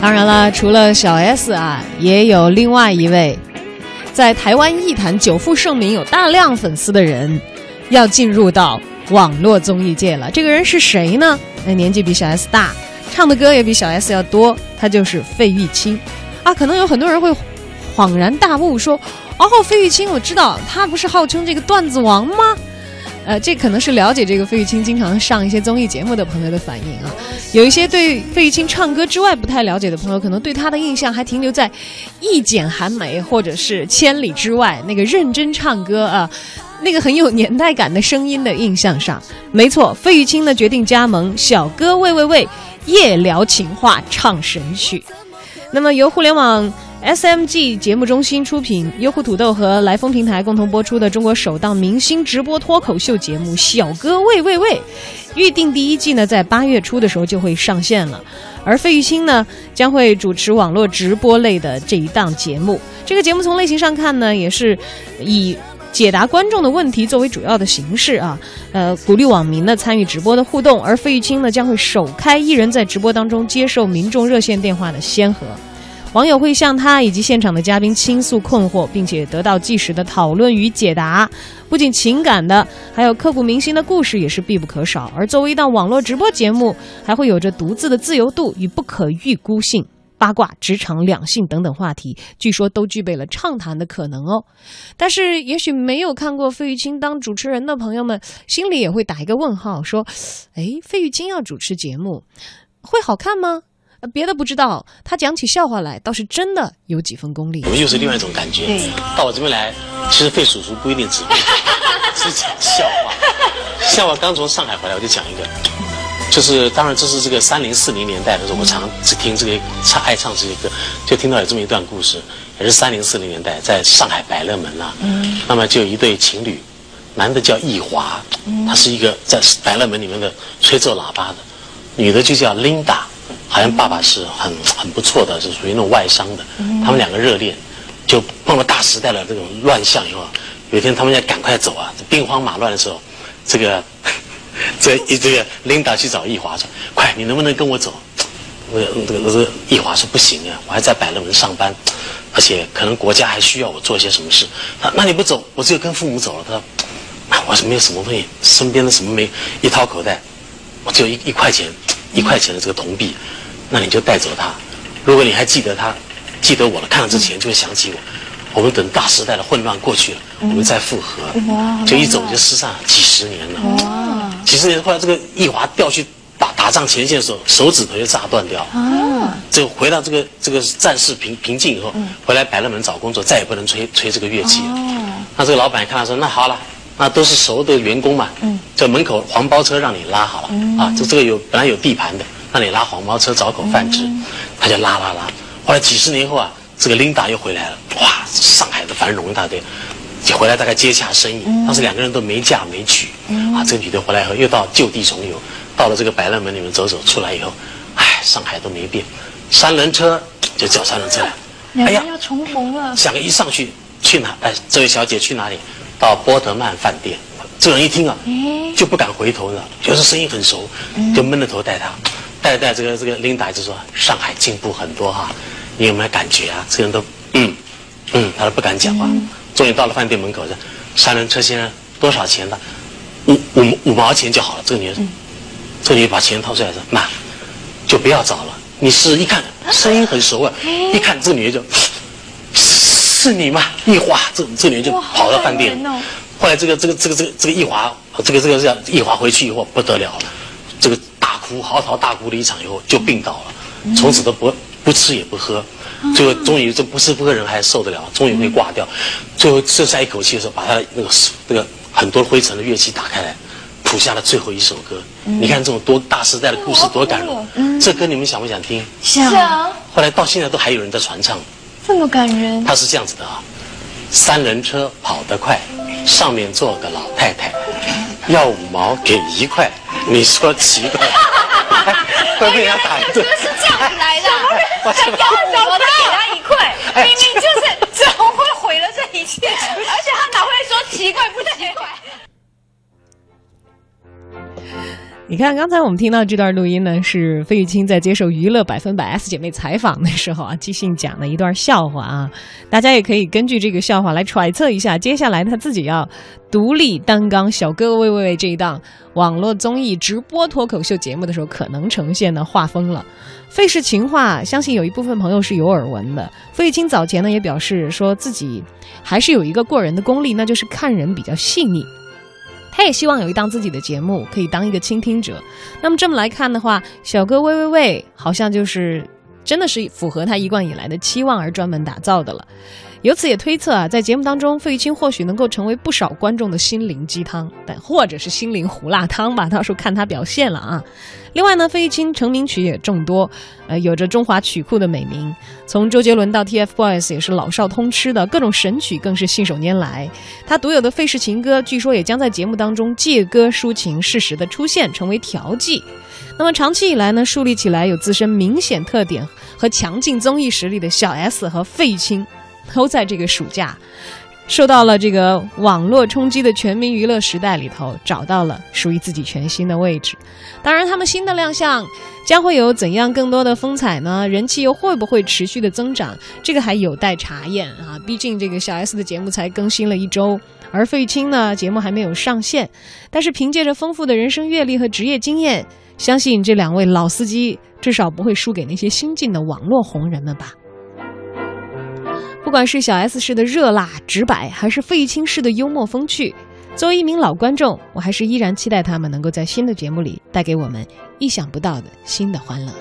当然了，除了小 S 啊，也有另外一位在台湾艺坛久负盛名、有大量粉丝的人，要进入到网络综艺界了。这个人是谁呢？那年纪比小 S 大，唱的歌也比小 S 要多，他就是费玉清啊。可能有很多人会恍然大悟说：“哦，费玉清，我知道，他不是号称这个段子王吗？”呃，这可能是了解这个费玉清经常上一些综艺节目的朋友的反应啊。有一些对费玉清唱歌之外不太了解的朋友，可能对他的印象还停留在《一剪寒梅》或者是《千里之外》那个认真唱歌啊，那个很有年代感的声音的印象上。没错，费玉清呢决定加盟小哥喂喂喂夜聊情话唱神曲。那么由互联网。SMG 节目中心出品，优酷土豆和来风平台共同播出的中国首档明星直播脱口秀节目《小哥喂喂喂》，预定第一季呢，在八月初的时候就会上线了。而费玉清呢，将会主持网络直播类的这一档节目。这个节目从类型上看呢，也是以解答观众的问题作为主要的形式啊，呃，鼓励网民呢参与直播的互动。而费玉清呢，将会首开一人在直播当中接受民众热线电话的先河。网友会向他以及现场的嘉宾倾诉困惑，并且得到即时的讨论与解答。不仅情感的，还有刻骨铭心的故事也是必不可少。而作为一档网络直播节目，还会有着独自的自由度与不可预估性。八卦、职场、两性等等话题，据说都具备了畅谈的可能哦。但是，也许没有看过费玉清当主持人的朋友们，心里也会打一个问号：说，哎，费玉清要主持节目，会好看吗？呃，别的不知道，他讲起笑话来倒是真的有几分功力。我们又是另外一种感觉。到我这边来，其实费叔叔不一定只会只讲笑话。笑话刚从上海回来，我就讲一个，就是当然这是这个三零四零年代的时候，我常只听这个唱爱唱这些歌，就听到有这么一段故事，也是三零四零年代在上海百乐门啊。嗯。那么就有一对情侣，男的叫易华，他是一个在百乐门里面的吹奏喇叭的，女的就叫琳达。好像爸爸是很很不错的，是属于那种外商的。他们两个热恋，就碰到大时代的这种乱象以后，有一天他们要赶快走啊，兵荒马乱的时候，这个 这一这个琳达去找易华说：“快，你能不能跟我走？”我这个这个易华说：“不行啊，我还在百乐门上班，而且可能国家还需要我做一些什么事。”他那你不走，我只有跟父母走了。他说：“我是没有什么东西，身边的什么没一掏口袋，我只有一一块钱，一块钱的这个铜币。”那你就带走它，如果你还记得它，记得我了，看到这钱就会想起我。我们等大时代的混乱过去了，我们再复合。哇！就一走就失散几十年了。哇！几十年后来，这个易华调去打打仗前线的时候，手指头就炸断掉。啊！就回到这个这个战事平平静以后，回来百乐门找工作，再也不能吹吹这个乐器了。哦！那这个老板看他说：“那好了，那都是熟的员工嘛。嗯。在门口黄包车让你拉好了。嗯。啊，这这个有本来有地盘的。让你拉黄包车找口饭吃，他就拉拉拉。后来几十年后啊，这个琳达又回来了，哇，上海的繁荣一大堆，就回来大概接洽生意。当时两个人都没嫁没娶，啊，这个女的回来以后又到就地重游，到了这个百乐门里面走走，出来以后，唉，上海都没变，三轮车就叫三轮车来。哎呀，要重逢了。想一上去去哪？哎，这位小姐去哪里？到波特曼饭店。这人一听啊，就不敢回头了，觉得声音很熟，就闷着头带他。带带这个这个琳达就说上海进步很多哈，你有没有感觉啊？这个人都嗯嗯，他都不敢讲话。终于到了饭店门口，说三轮车先生多少钱的？五五五毛钱就好了。这个女人，这个女人把钱掏出来说：“妈，就不要找了。”你是一看声音很熟啊，一看这个女人就，是你吗？一华，这这女人就跑到饭店。后来这个这个这个这个这个一华，这个这个这样一华回去以后不得了了，这个大。哭嚎啕大哭了一场以后就病倒了，从此都不不吃也不喝，最后终于这不吃不喝人还受得了，终于会挂掉。最后剩下一口气的时候，把他那个那个很多灰尘的乐器打开来，谱下了最后一首歌。你看这种多大时代的故事多感人，这歌你们想不想听？想。后来到现在都还有人在传唱，这么感人。他是这样子的啊，三轮车跑得快，上面坐个老太太，要五毛给一块，你说奇怪？会被人家打一顿是这样子来的，我要小他给他一块，明明你看，刚才我们听到这段录音呢，是费玉清在接受《娱乐百分百 S 姐妹》采访的时候啊，即兴讲的一段笑话啊。大家也可以根据这个笑话来揣测一下，接下来他自己要独立担纲《小哥哥喂喂喂》这一档网络综艺直播脱口秀节目的时候，可能呈现的画风了。费氏情话，相信有一部分朋友是有耳闻的。费玉清早前呢也表示说自己还是有一个过人的功力，那就是看人比较细腻。他也希望有一档自己的节目，可以当一个倾听者。那么这么来看的话，小哥喂喂喂，好像就是真的是符合他一贯以来的期望而专门打造的了。由此也推测啊，在节目当中，费玉清或许能够成为不少观众的心灵鸡汤，但或者是心灵胡辣汤吧，到时候看他表现了啊。另外呢，费玉清成名曲也众多，呃，有着中华曲库的美名，从周杰伦到 TFBOYS 也是老少通吃的，各种神曲更是信手拈来。他独有的费氏情歌，据说也将在节目当中借歌抒情，适时的出现，成为调剂。那么长期以来呢，树立起来有自身明显特点和强劲综艺实力的小 S 和费玉清。都在这个暑假，受到了这个网络冲击的全民娱乐时代里头，找到了属于自己全新的位置。当然，他们新的亮相将会有怎样更多的风采呢？人气又会不会持续的增长？这个还有待查验啊！毕竟这个小 S 的节目才更新了一周，而费玉清呢，节目还没有上线。但是凭借着丰富的人生阅历和职业经验，相信这两位老司机至少不会输给那些新晋的网络红人们吧。不管是小 S 式的热辣直白，还是费玉清式的幽默风趣，作为一名老观众，我还是依然期待他们能够在新的节目里带给我们意想不到的新的欢乐。